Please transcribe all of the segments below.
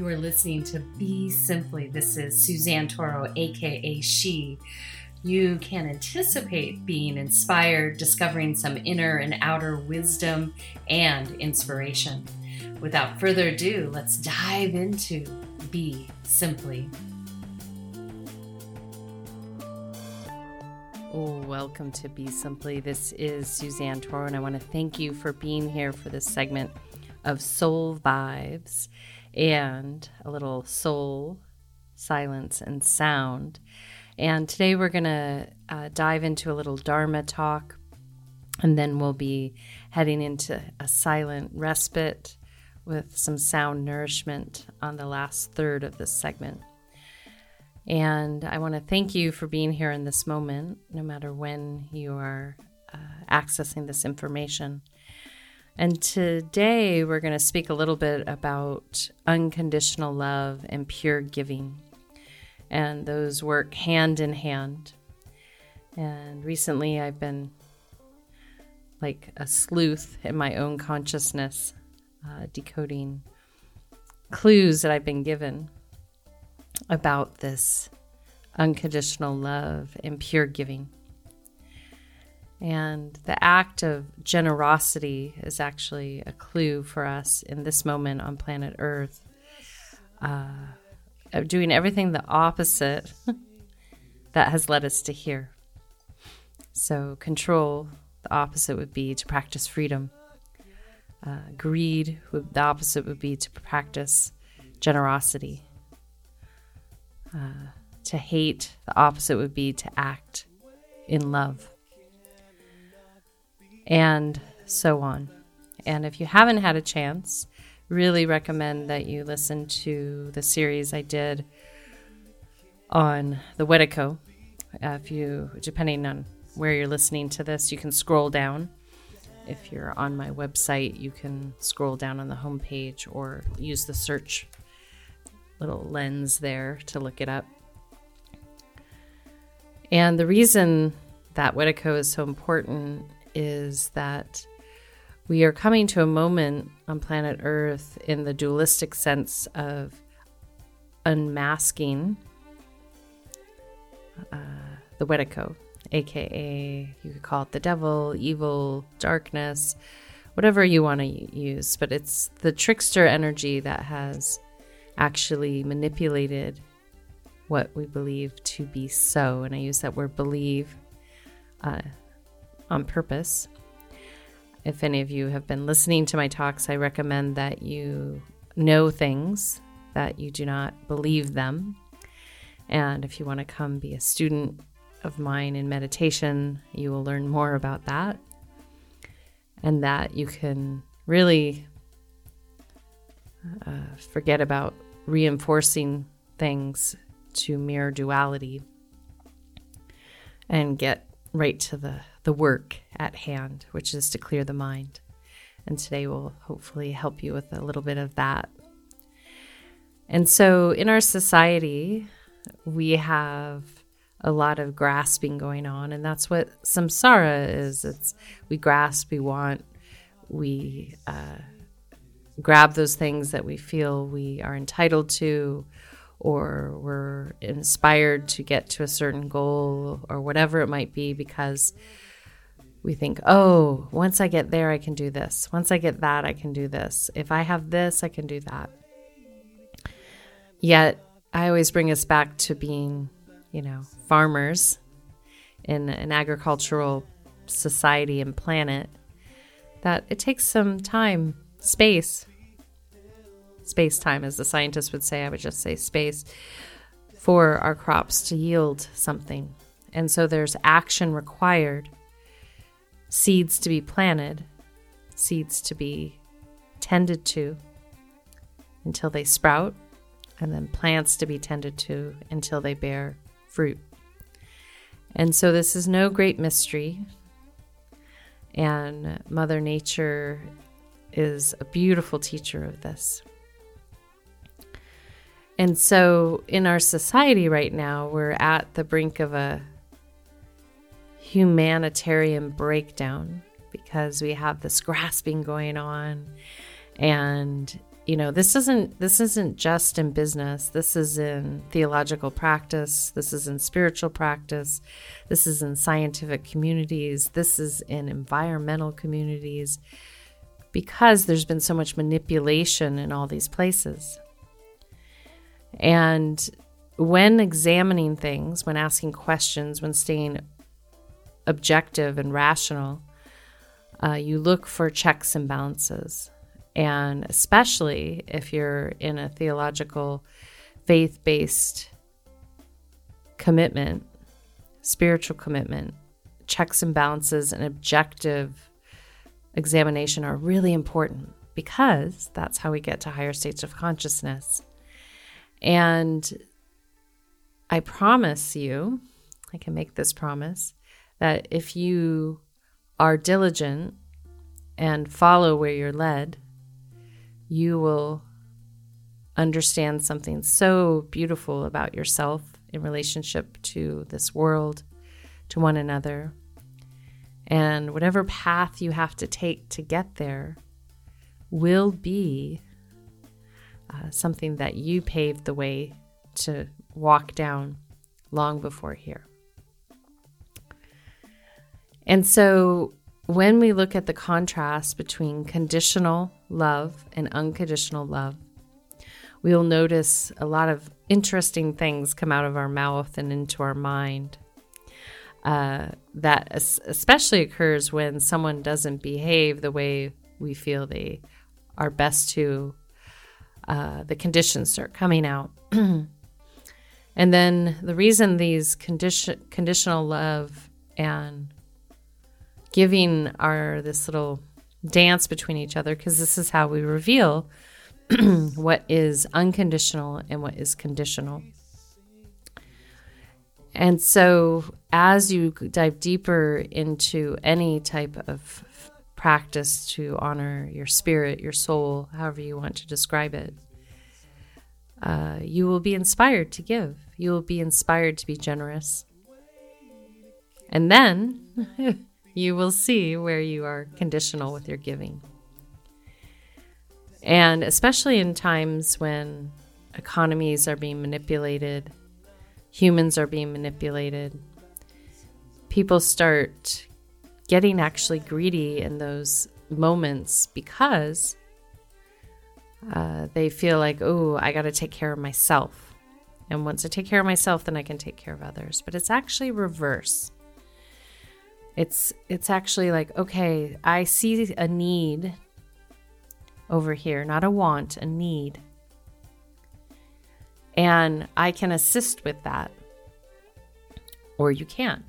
You are listening to Be Simply. This is Suzanne Toro, aka She. You can anticipate being inspired, discovering some inner and outer wisdom and inspiration. Without further ado, let's dive into Be Simply. Oh, welcome to Be Simply. This is Suzanne Toro, and I want to thank you for being here for this segment of Soul Vibes and a little soul, silence, and sound. And today we're going to uh, dive into a little Dharma talk, and then we'll be heading into a silent respite with some sound nourishment on the last third of this segment. And I want to thank you for being here in this moment, no matter when you are uh, accessing this information. And today we're going to speak a little bit about unconditional love and pure giving. And those work hand in hand. And recently I've been like a sleuth in my own consciousness, uh, decoding clues that I've been given about this unconditional love and pure giving. And the act of generosity is actually a clue for us in this moment on planet Earth uh, of doing everything the opposite that has led us to here. So, control, the opposite would be to practice freedom. Uh, greed, the opposite would be to practice generosity. Uh, to hate, the opposite would be to act in love and so on. And if you haven't had a chance, really recommend that you listen to the series I did on the Wetiko. Uh, if you, depending on where you're listening to this, you can scroll down. If you're on my website, you can scroll down on the homepage or use the search little lens there to look it up. And the reason that Wetiko is so important is that we are coming to a moment on planet Earth in the dualistic sense of unmasking uh, the Wetiko, aka you could call it the devil, evil, darkness, whatever you want to use. But it's the trickster energy that has actually manipulated what we believe to be so. And I use that word believe uh, on purpose. If any of you have been listening to my talks, I recommend that you know things, that you do not believe them. And if you want to come be a student of mine in meditation, you will learn more about that. And that you can really uh, forget about reinforcing things to mere duality and get right to the the work at hand, which is to clear the mind. And today will hopefully help you with a little bit of that. And so in our society, we have a lot of grasping going on, and that's what samsara is. It's we grasp, we want, we uh, grab those things that we feel we are entitled to, or we're inspired to get to a certain goal, or whatever it might be, because we think, oh, once I get there, I can do this. Once I get that, I can do this. If I have this, I can do that. Yet, I always bring us back to being, you know, farmers in an agricultural society and planet, that it takes some time, space, space time, as the scientists would say, I would just say space, for our crops to yield something. And so there's action required seeds to be planted, seeds to be tended to until they sprout, and then plants to be tended to until they bear fruit. And so this is no great mystery. And Mother Nature is a beautiful teacher of this. And so in our society right now, we're at the brink of a humanitarian breakdown because we have this grasping going on. And you know this isn't this isn't just in business. This is in theological practice. This is in spiritual practice. This is in scientific communities. This is in environmental communities because there's been so much manipulation in all these places. And when examining things when asking questions when staying objective and rational uh, you look for checks and balances and especially if you're in a theological, faith based commitment, spiritual commitment, checks and balances and objective examination are really important because that's how we get to higher states of consciousness. And I promise you, I can make this promise, that if you are diligent and follow where you're led, you will understand something so beautiful about yourself in relationship to this world, to one another. And whatever path you have to take to get there will be uh, something that you paved the way to walk down long before here. And so when we look at the contrast between conditional love and unconditional love, we'll notice a lot of interesting things come out of our mouth and into our mind. Uh, that especially occurs when someone doesn't behave the way we feel they are best to. Uh, the conditions start coming out. and then the reason these condition, conditional love and giving our this little dance between each other because this is how we reveal what is unconditional and what is conditional. And so, as you dive deeper into any type of practice to honor your spirit, your soul, however you want to describe it, uh, you will be inspired to give. You will be inspired to be generous. And then you will see where you are conditional with your giving. And especially in times when economies are being manipulated, humans are being manipulated, people start getting actually greedy in those moments because uh, they feel like, oh, I got to take care of myself. And once I take care of myself, then I can take care of others. But it's actually reverse. It's it's actually like, okay, I see a need over here, not a want, a need. And I can assist with that. Or you can't.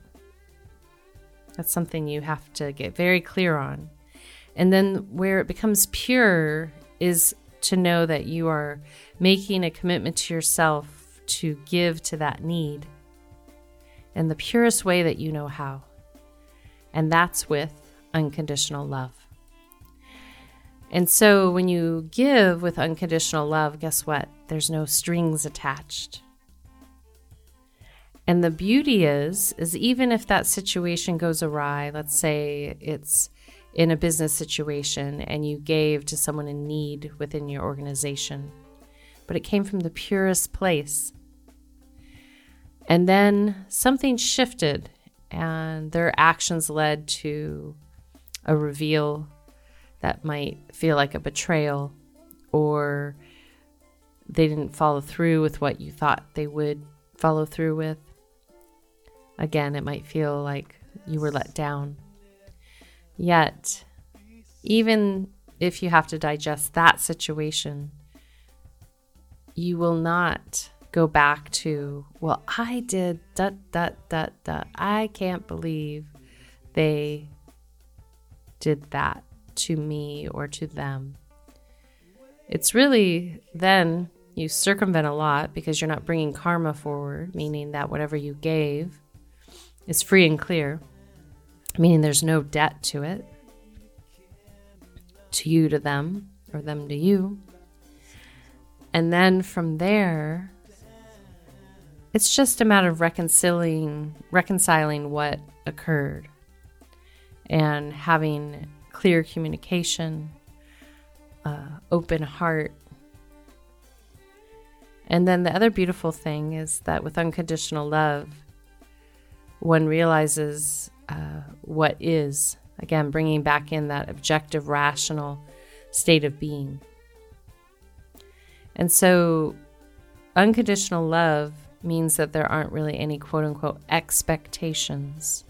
That's something you have to get very clear on. And then where it becomes pure is to know that you are making a commitment to yourself to give to that need in the purest way that you know how and that's with unconditional love. And so when you give with unconditional love, guess what? There's no strings attached. And the beauty is is even if that situation goes awry, let's say it's in a business situation and you gave to someone in need within your organization, but it came from the purest place. And then something shifted and their actions led to a reveal that might feel like a betrayal or they didn't follow through with what you thought they would follow through with. Again, it might feel like you were let down. Yet, even if you have to digest that situation, you will not go back to, well, I did that. I can't believe they did that to me or to them. It's really then you circumvent a lot because you're not bringing karma forward, meaning that whatever you gave is free and clear, meaning there's no debt to it, to you to them, or them to you. And then from there, it's just a matter of reconciling reconciling what occurred and having clear communication, uh, open heart, And then the other beautiful thing is that with unconditional love, one realizes uh, what is, again, bringing back in that objective, rational state of being. And so, unconditional love means that there aren't really any quote unquote expectations.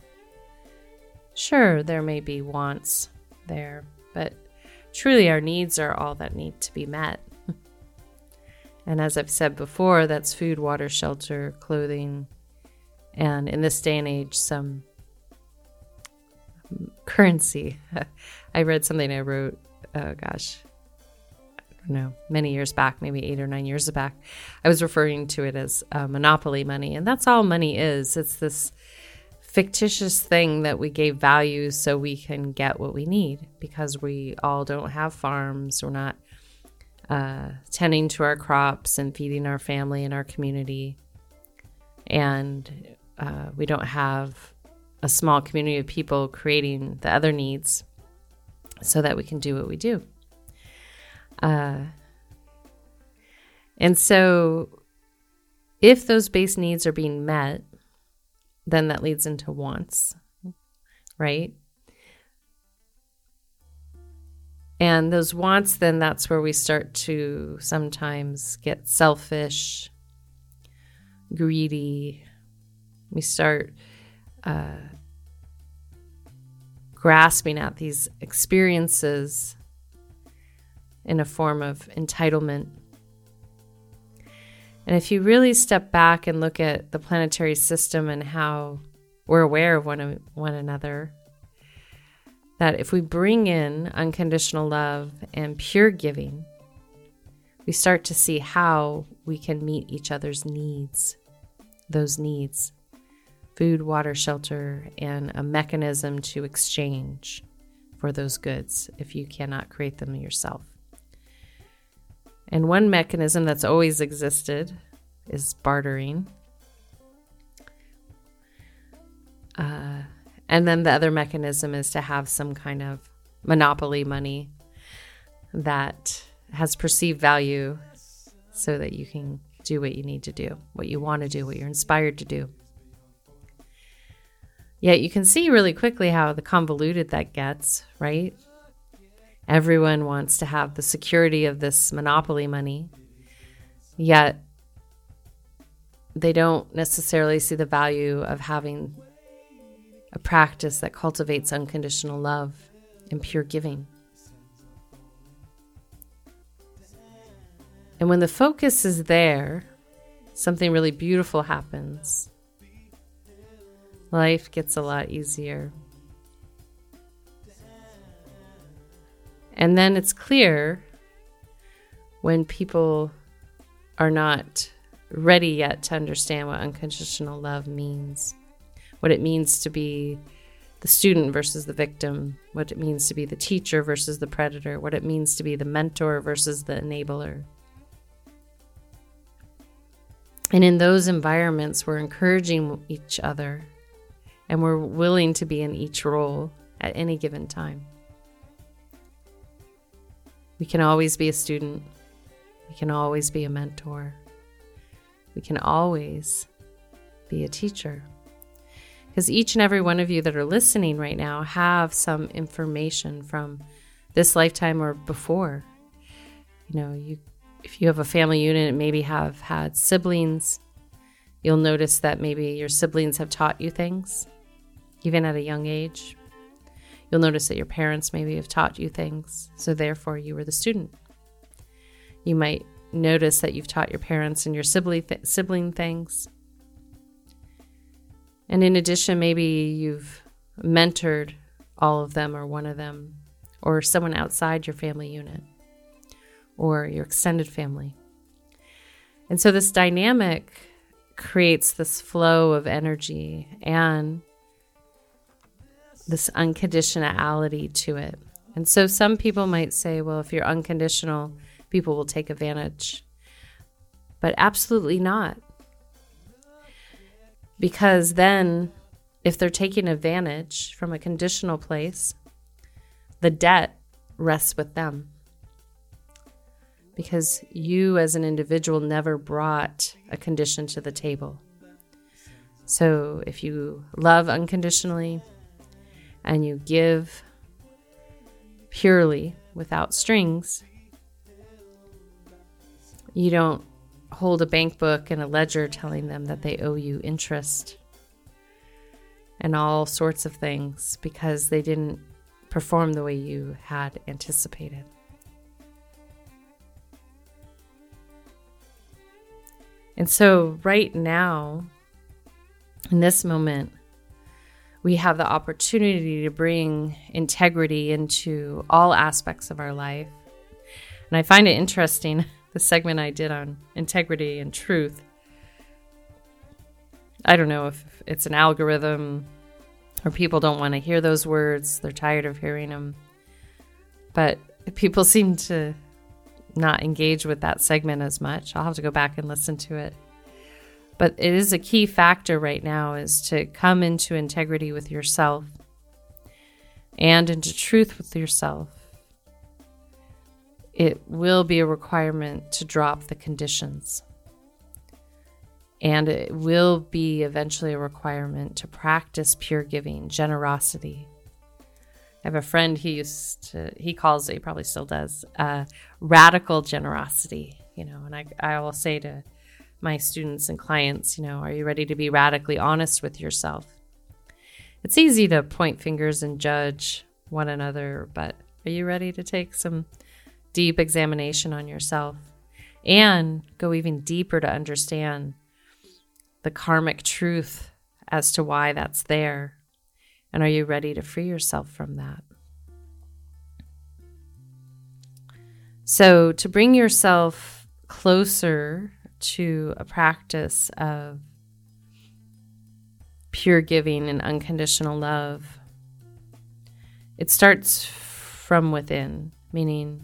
Sure, there may be wants there, but truly our needs are all that need to be met. and as I've said before, that's food, water, shelter, clothing, and in this day and age, some um, currency. I read something I wrote, oh gosh, don't know, many years back, maybe eight or nine years back. I was referring to it as uh, monopoly money, and that's all money is. It's this fictitious thing that we gave value so we can get what we need because we all don't have farms. We're not uh, tending to our crops and feeding our family and our community. And uh, we don't have a small community of people creating the other needs so that we can do what we do. Uh, and so, if those base needs are being met, then that leads into wants, right? And those wants, then that's where we start to sometimes get selfish, greedy. We start uh, grasping at these experiences in a form of entitlement and if you really step back and look at the planetary system and how we're aware of one, one another, that if we bring in unconditional love and pure giving, we start to see how we can meet each other's needs, those needs food, water, shelter, and a mechanism to exchange for those goods if you cannot create them yourself. And one mechanism that's always existed is bartering. Uh, and then the other mechanism is to have some kind of monopoly money that has perceived value so that you can do what you need to do, what you want to do, what you're inspired to do. Yet you can see really quickly how the convoluted that gets, right? Everyone wants to have the security of this monopoly money, yet they don't necessarily see the value of having a practice that cultivates unconditional love and pure giving. And when the focus is there, something really beautiful happens. Life gets a lot easier. And then it's clear when people are not ready yet to understand what unconditional love means, what it means to be the student versus the victim, what it means to be the teacher versus the predator, what it means to be the mentor versus the enabler. And in those environments, we're encouraging each other and we're willing to be in each role at any given time. We can always be a student. We can always be a mentor. We can always be a teacher. Because each and every one of you that are listening right now have some information from this lifetime or before. You know, you if you have a family unit and maybe have had siblings, you'll notice that maybe your siblings have taught you things, even at a young age. You'll notice that your parents maybe have taught you things, so therefore you were the student. You might notice that you've taught your parents and your sibling, th- sibling things. And in addition, maybe you've mentored all of them or one of them, or someone outside your family unit, or your extended family. And so this dynamic creates this flow of energy and this unconditionality to it. And so some people might say, well, if you're unconditional, people will take advantage. But absolutely not. Because then, if they're taking advantage from a conditional place, the debt rests with them. because you as an individual never brought a condition to the table. So if you love unconditionally and you give purely without strings, you don't hold a bank book and a ledger telling them that they owe you interest and all sorts of things because they didn't perform the way you had anticipated. And so, right now, in this moment, we have the opportunity to bring integrity into all aspects of our life. And I find it interesting the segment I did on integrity and truth. I don't know if it's an algorithm or people don't want to hear those words, they're tired of hearing them. But people seem to not engage with that segment as much. I'll have to go back and listen to it. But it is a key factor right now is to come into integrity with yourself and into truth with yourself. It will be a requirement to drop the conditions. And it will be eventually a requirement to practice pure giving, generosity. I have a friend he used to, he calls it, he probably still does, uh, radical generosity, you know, and I, I will say to my students and clients, you know, are you ready to be radically honest with yourself? It's easy to point fingers and judge one another, but are you ready to take some deep examination on yourself and go even deeper to understand the karmic truth as to why that's there? And are you ready to free yourself from that? So, to bring yourself closer to a practice of pure giving and unconditional love, it starts from within, meaning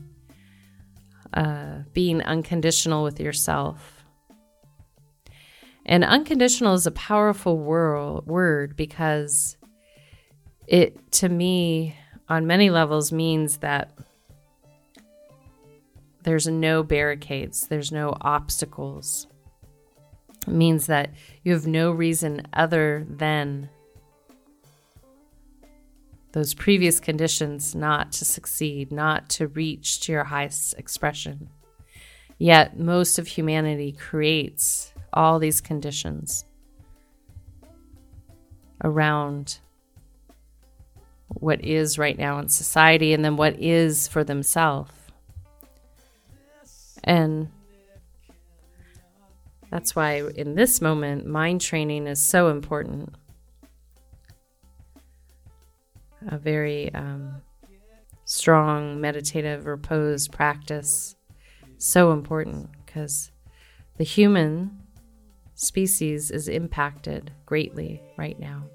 uh, being unconditional with yourself. And unconditional is a powerful word because it, to me, on many levels, means that there's no barricades, there's no obstacles. It means that you have no reason other than those previous conditions not to succeed, not to reach to your highest expression. Yet, most of humanity creates all these conditions around what is right now in society and then what is for themselves. And that's why in this moment, mind training is so important. A very um, strong meditative repose practice, so important because the human species is impacted greatly right now.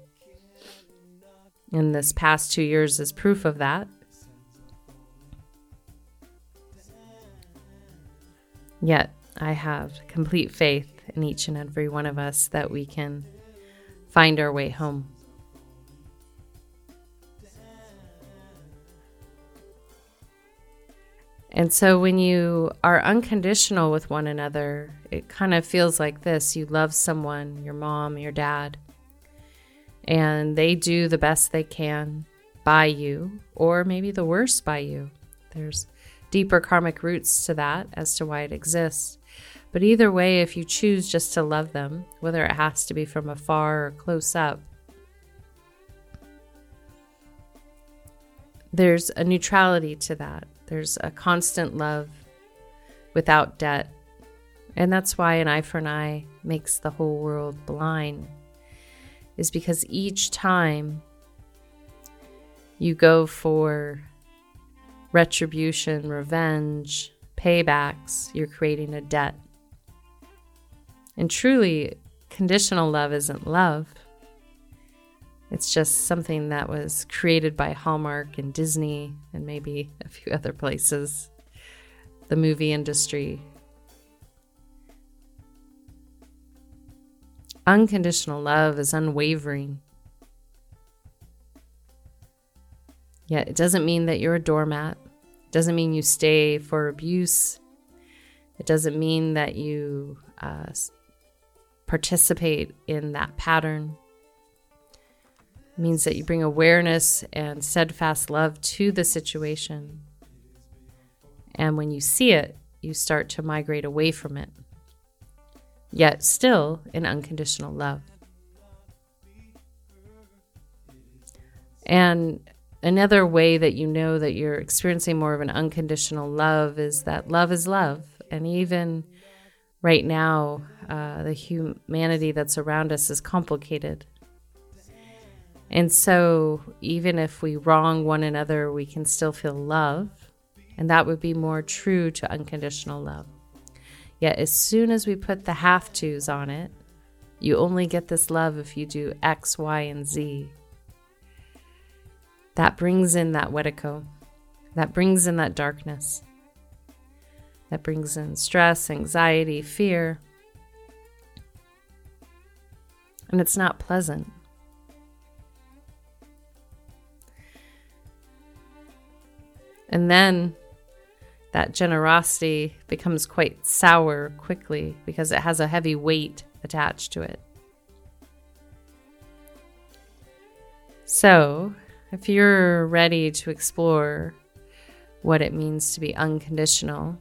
And this past two years is proof of that. Yet, I have complete faith in each and every one of us that we can find our way home. And so when you are unconditional with one another, it kind of feels like this you love someone, your mom, your dad, and they do the best they can by you, or maybe the worst by you. There's deeper karmic roots to that as to why it exists. But either way, if you choose just to love them, whether it has to be from afar or close up, there's a neutrality to that. There's a constant love without debt. And that's why an eye for an eye makes the whole world blind, is because each time you go for retribution, revenge, paybacks, you're creating a debt. And truly, conditional love isn't love. It's just something that was created by Hallmark and Disney and maybe a few other places, the movie industry. Unconditional love is unwavering. Yet it doesn't mean that you're a doormat. Doesn't mean you stay for abuse. It doesn't mean that you uh, participate in that pattern. It means that you bring awareness and steadfast love to the situation. And when you see it, you start to migrate away from it, yet still in unconditional love. And another way that you know that you're experiencing more of an unconditional love is that love is love. And even right now, uh, the humanity that's around us is complicated. And so, even if we wrong one another, we can still feel love. And that would be more true to unconditional love. Yet, as soon as we put the have tos on it, you only get this love if you do X, Y, and Z. That brings in that Wetiko. That brings in that darkness. That brings in stress, anxiety, fear. And it's not pleasant. And then that generosity becomes quite sour quickly because it has a heavy weight attached to it. So, if you're ready to explore what it means to be unconditional,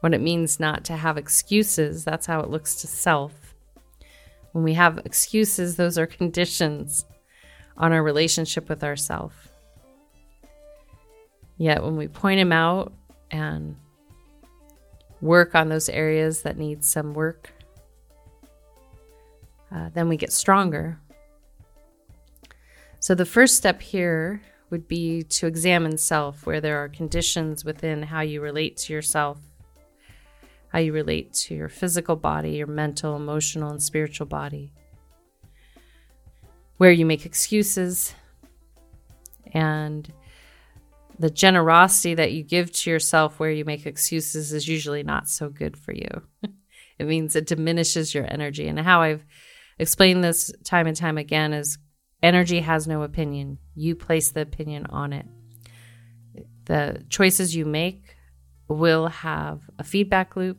what it means not to have excuses, that's how it looks to self. When we have excuses, those are conditions on our relationship with ourself. Yet when we point them out and work on those areas that need some work, uh, then we get stronger. So, the first step here would be to examine self, where there are conditions within how you relate to yourself, how you relate to your physical body, your mental, emotional, and spiritual body, where you make excuses, and the generosity that you give to yourself where you make excuses is usually not so good for you. it means it diminishes your energy. And how I've explain this time and time again is energy has no opinion. You place the opinion on it. The choices you make will have a feedback loop.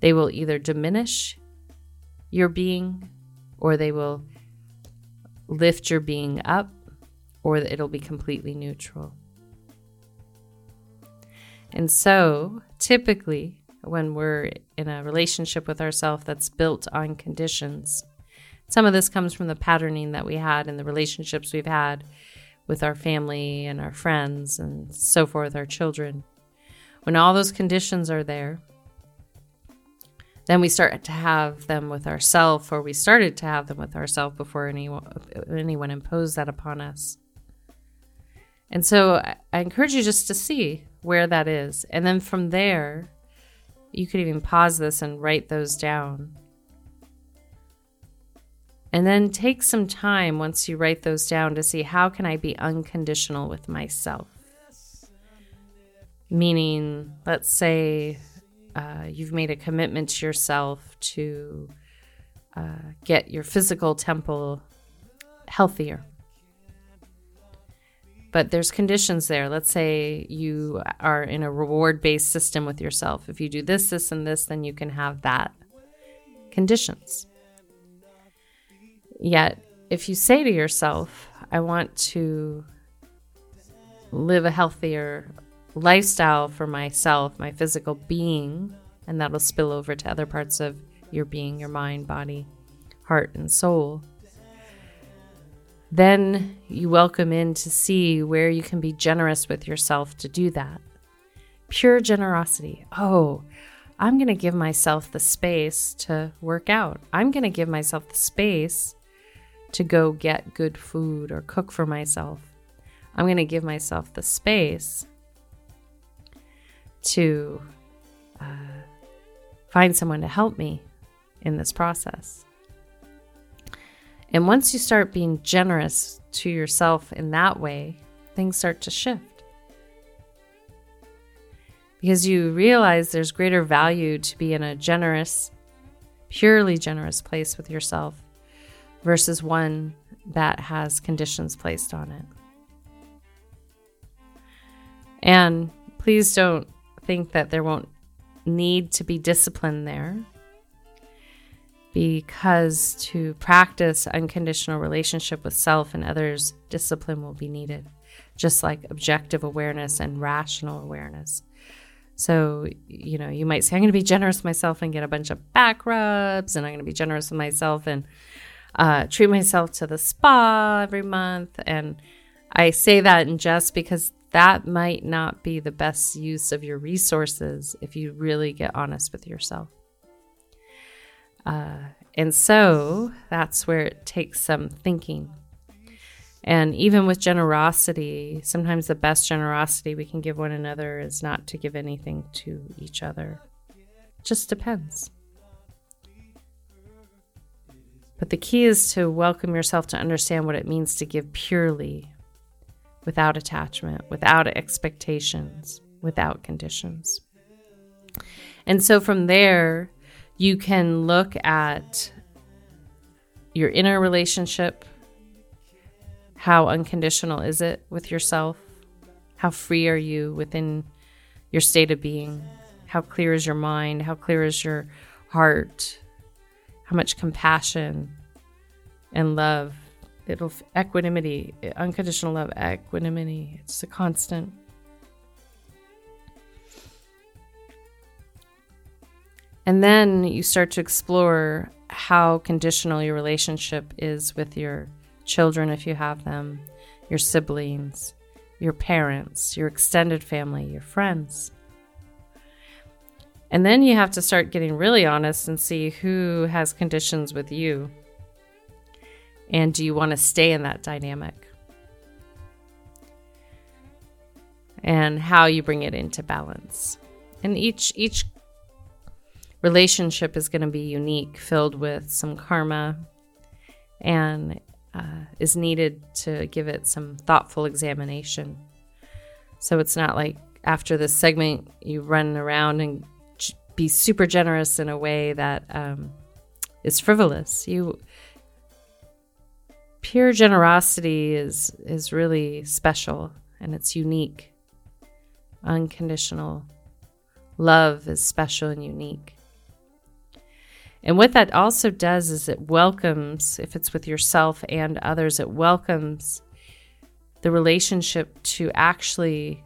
They will either diminish your being or they will lift your being up or it'll be completely neutral. And so, typically, when we're in a relationship with ourselves that's built on conditions. Some of this comes from the patterning that we had in the relationships we've had with our family and our friends and so forth, our children. When all those conditions are there, then we start to have them with ourselves, or we started to have them with ourselves before anyone, anyone imposed that upon us. And so I encourage you just to see where that is. And then from there, you could even pause this and write those down. And then take some time once you write those down to see how can I be unconditional with myself? Meaning, let's say uh, you've made a commitment to yourself to uh, get your physical temple healthier but there's conditions there. Let's say you are in a reward based system with yourself. If you do this, this, and this, then you can have that. Conditions. Yet, if you say to yourself, I want to live a healthier lifestyle for myself, my physical being, and that'll spill over to other parts of your being, your mind, body, heart, and soul then you welcome in to see where you can be generous with yourself to do that. Pure generosity. Oh, I'm going to give myself the space to work out. I'm going to give myself the space to go get good food or cook for myself. I'm going to give myself the space to uh, find someone to help me in this process. And once you start being generous to yourself in that way, things start to shift. Because you realize there's greater value to be in a generous, purely generous place with yourself versus one that has conditions placed on it. And please don't think that there won't need to be discipline there because to practice unconditional relationship with self and others, discipline will be needed, just like objective awareness and rational awareness. So, you know, you might say, I'm going to be generous myself and get a bunch of back rubs, and I'm going to be generous with myself and uh, treat myself to the spa every month. And I say that in jest because that might not be the best use of your resources if you really get honest with yourself. Uh, and so that's where it takes some thinking. And even with generosity, sometimes the best generosity we can give one another is not to give anything to each other. It just depends. But the key is to welcome yourself to understand what it means to give purely, without attachment, without expectations, without conditions. And so from there, you can look at your inner relationship. How unconditional is it with yourself? How free are you within your state of being? How clear is your mind? How clear is your heart? How much compassion and love? It'll equanimity, unconditional love, equanimity. It's a constant. And then you start to explore how conditional your relationship is with your children, if you have them, your siblings, your parents, your extended family, your friends. And then you have to start getting really honest and see who has conditions with you. And do you want to stay in that dynamic? And how you bring it into balance. And each each relationship is going to be unique, filled with some karma, and uh, is needed to give it some thoughtful examination. So it's not like after this segment you run around and be super generous in a way that um, is frivolous. You pure generosity is is really special and it's unique. Unconditional love is special and unique. And what that also does is it welcomes, if it's with yourself and others, it welcomes the relationship to actually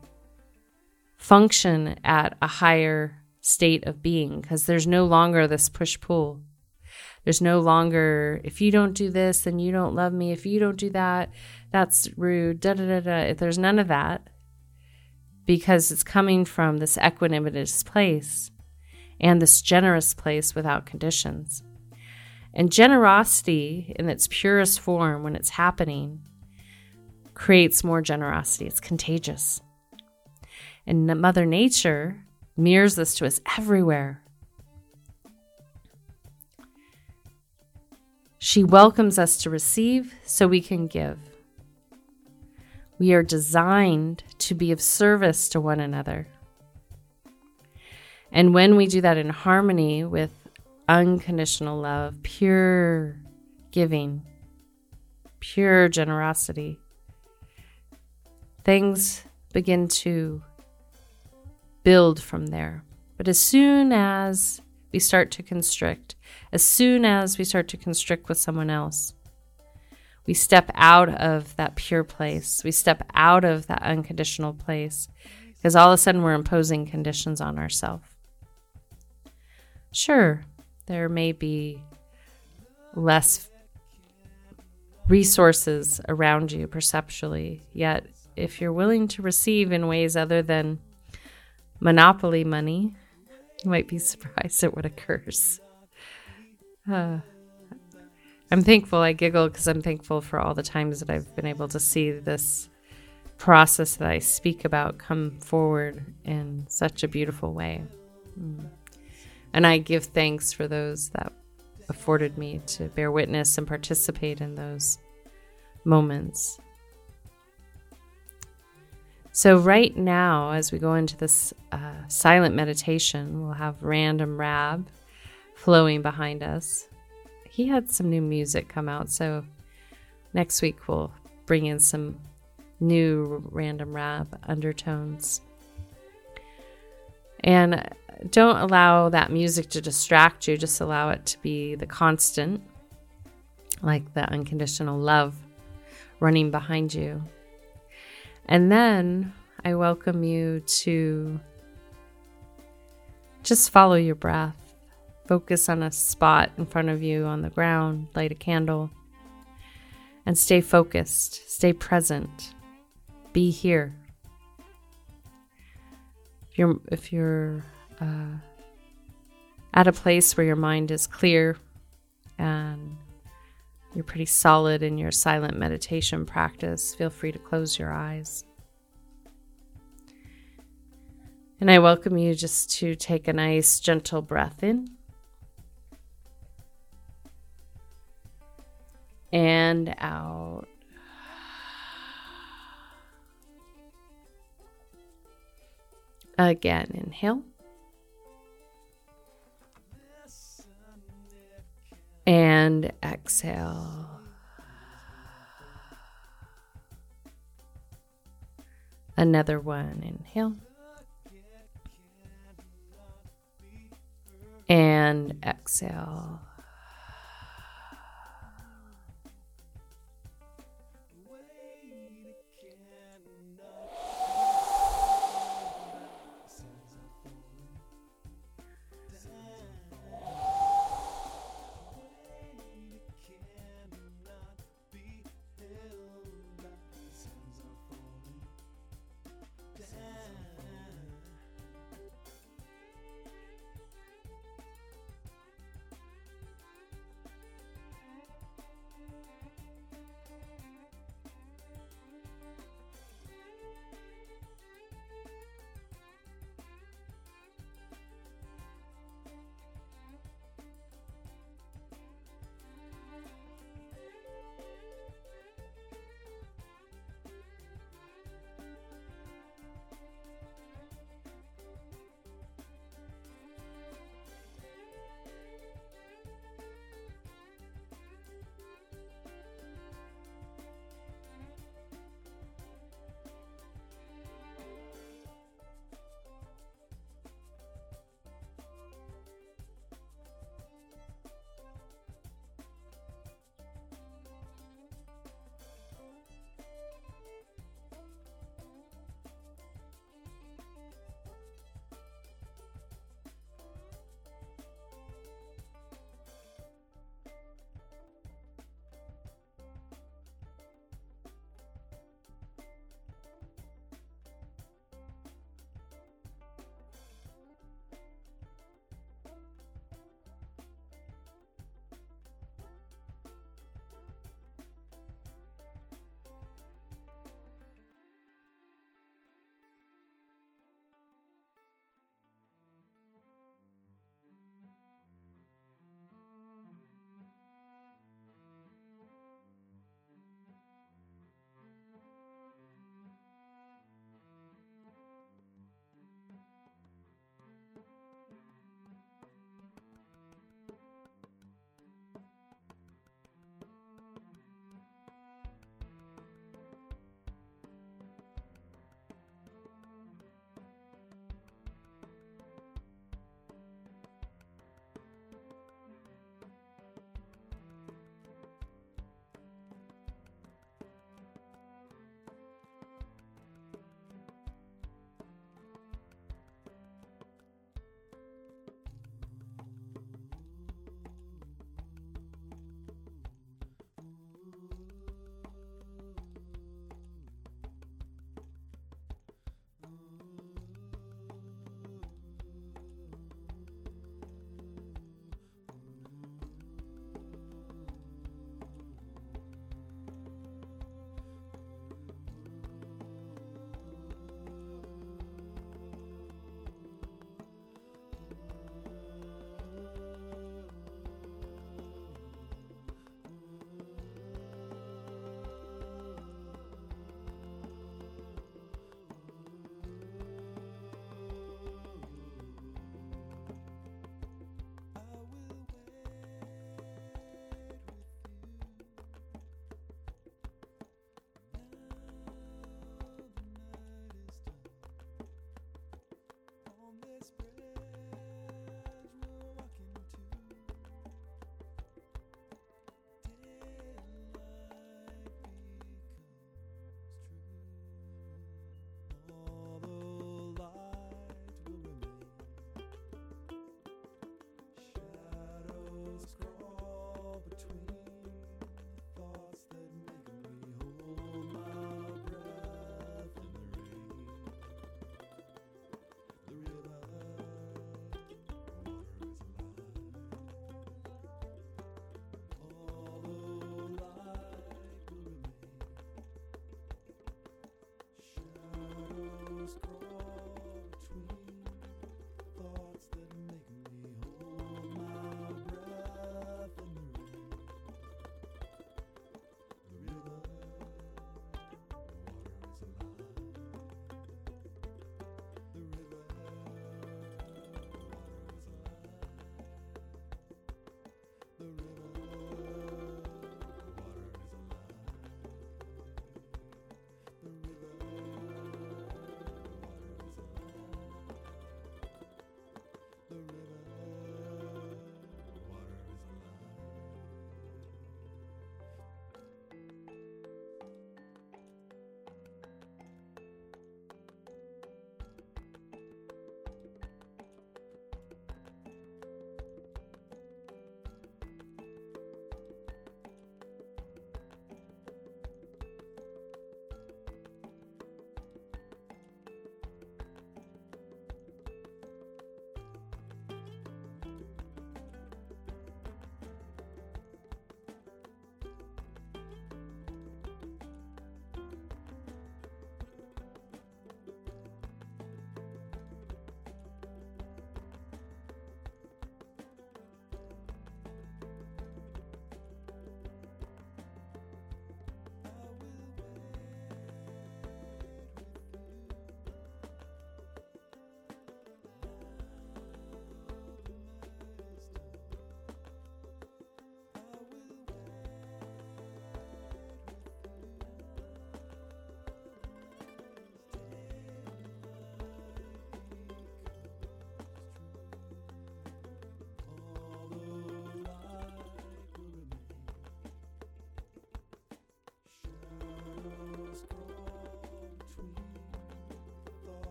function at a higher state of being because there's no longer this push pull. There's no longer, if you don't do this, then you don't love me. If you don't do that, that's rude. Da da da da. If there's none of that, because it's coming from this equanimous place and this generous place without conditions. And generosity, in its purest form, when it's happening, creates more generosity. It's contagious. And Mother Nature mirrors this to us everywhere. She welcomes us to receive so we can give. We are designed to be of service to one another. And when we do that in harmony with unconditional love, pure giving, pure generosity, things begin to build from there. But as soon as we start to constrict, as soon as we start to constrict with someone else, we step out of that pure place. We step out of that unconditional place because all of a sudden we're imposing conditions on ourselves. Sure, there may be less resources around you perceptually, yet, if you're willing to receive in ways other than monopoly money, you might be surprised at what occurs. Uh, I'm thankful. I giggle because I'm thankful for all the times that I've been able to see this process that I speak about come forward in such a beautiful way. Mm. And I give thanks for those that afforded me to bear witness and participate in those moments. So, right now, as we go into this uh, silent meditation, we'll have Random Rab flowing behind us. He had some new music come out, so next week we'll bring in some new random Rab undertones. And don't allow that music to distract you, just allow it to be the constant, like the unconditional love running behind you. And then I welcome you to just follow your breath. Focus on a spot in front of you on the ground, light a candle, and stay focused, stay present, be here. If you're, if you're uh, at a place where your mind is clear and you're pretty solid in your silent meditation practice, feel free to close your eyes. And I welcome you just to take a nice, gentle breath in. And out. Again, inhale. And exhale. Another one, inhale. And exhale.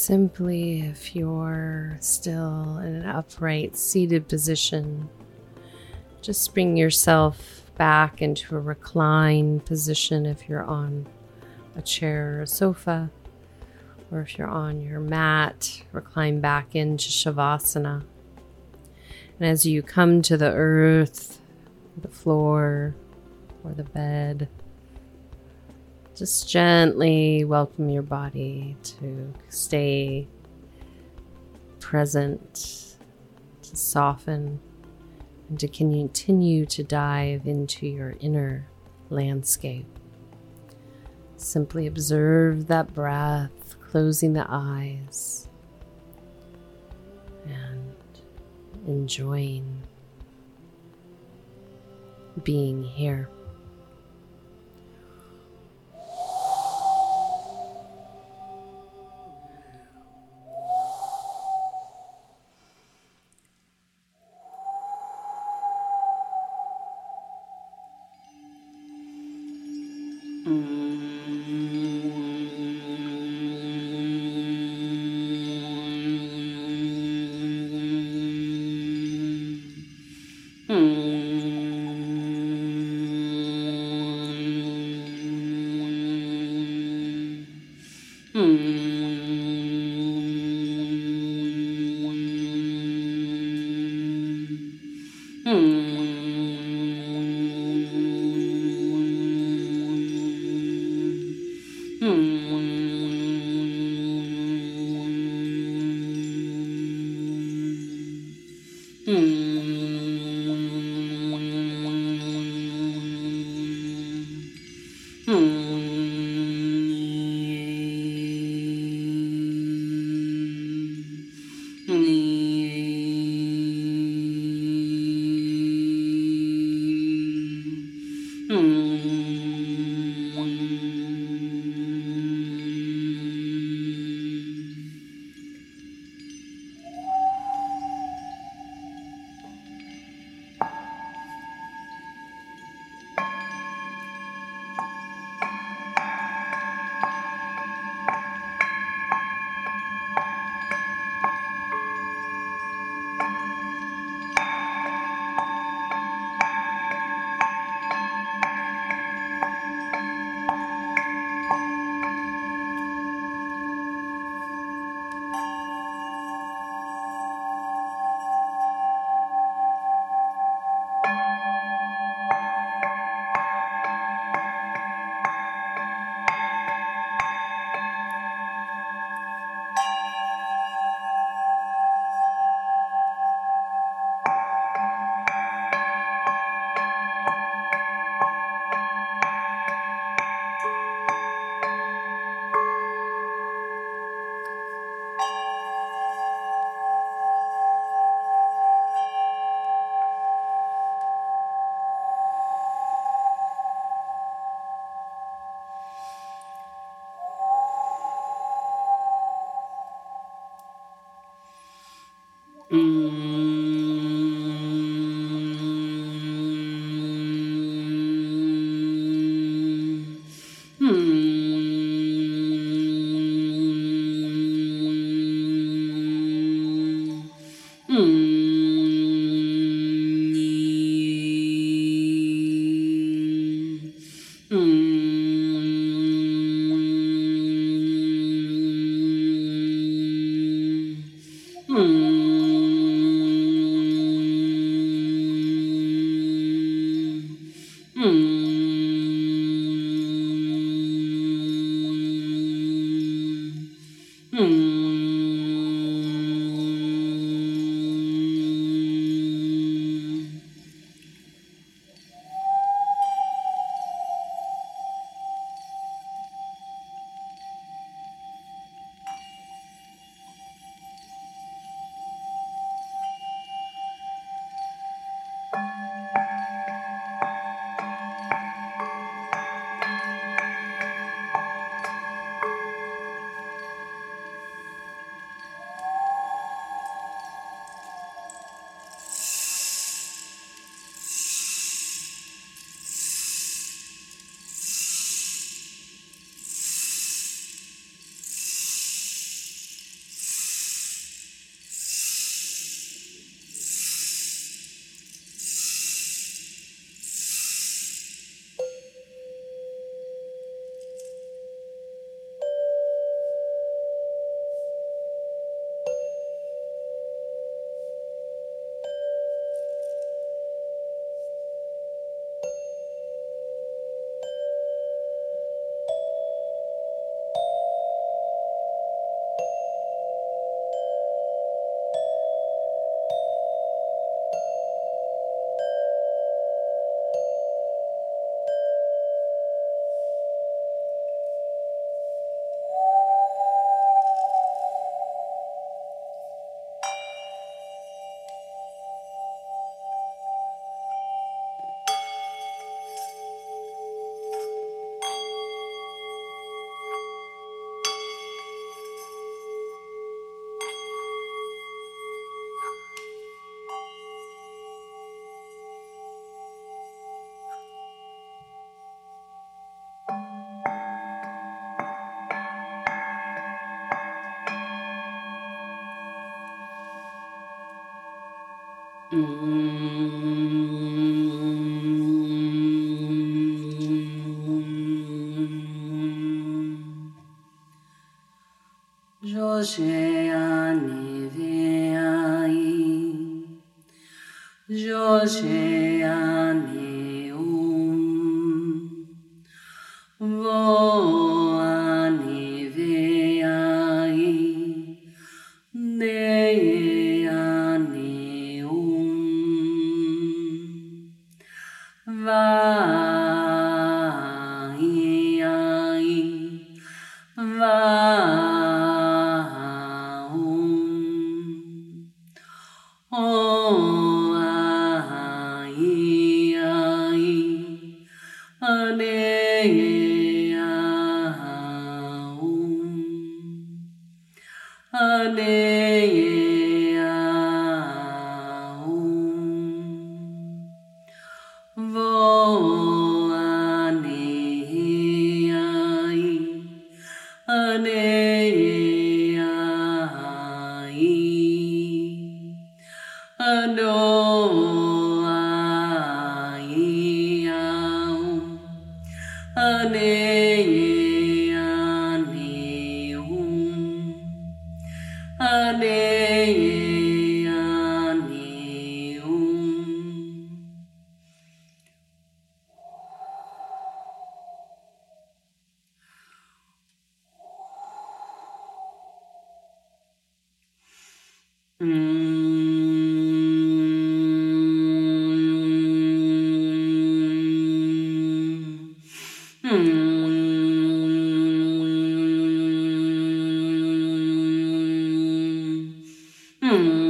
Simply, if you're still in an upright seated position, just bring yourself back into a reclined position if you're on a chair or a sofa, or if you're on your mat, recline back into Shavasana. And as you come to the earth, the floor, or the bed, just gently welcome your body to stay present, to soften, and to continue to dive into your inner landscape. Simply observe that breath, closing the eyes, and enjoying being here. 嗯。Hmm.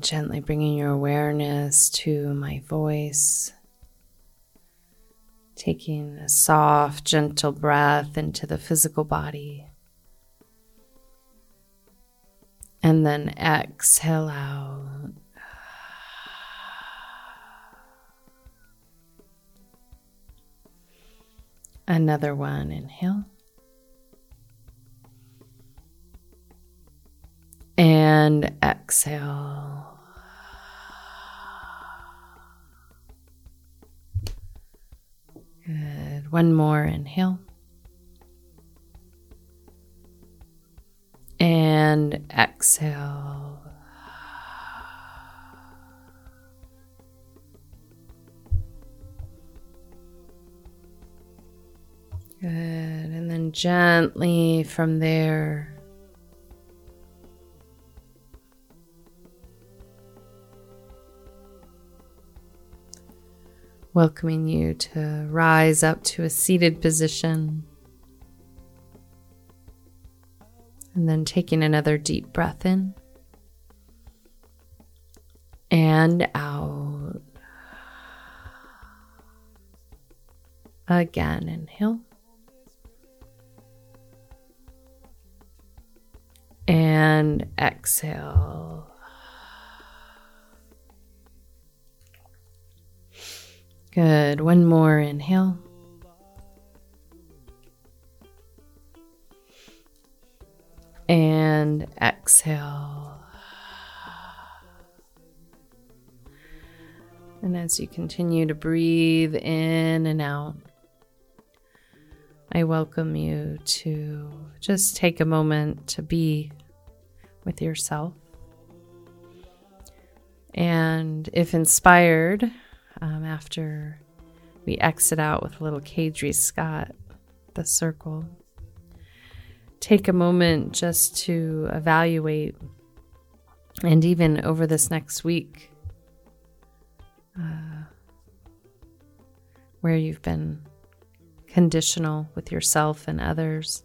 Gently bringing your awareness to my voice. Taking a soft, gentle breath into the physical body. And then exhale out. Another one, inhale. And exhale. One more inhale. And exhale. Good. And then gently from there, welcoming you to rise up to a seated position. And then taking another deep breath in and out. Again, inhale. And exhale. Good. One more inhale. And exhale. And as you continue to breathe in and out, I welcome you to just take a moment to be with yourself. And if inspired, um, after we exit out with a little Kadri Scott, the circle. Take a moment just to evaluate, and even over this next week, uh, where you've been conditional with yourself and others,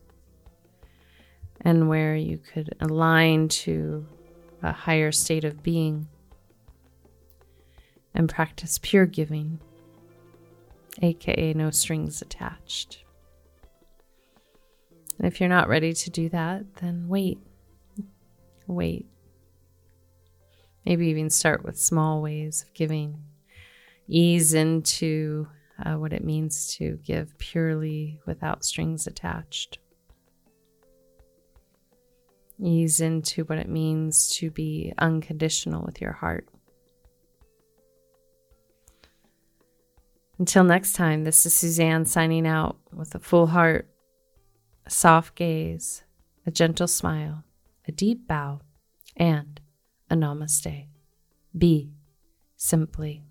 and where you could align to a higher state of being and practice pure giving, aka no strings attached. And if you're not ready to do that, then wait. Wait. Maybe even start with small ways of giving. Ease into uh, what it means to give purely without strings attached. Ease into what it means to be unconditional with your heart. Until next time, this is Suzanne signing out with a full heart, a soft gaze, a gentle smile, a deep bow, and a namaste. Be simply.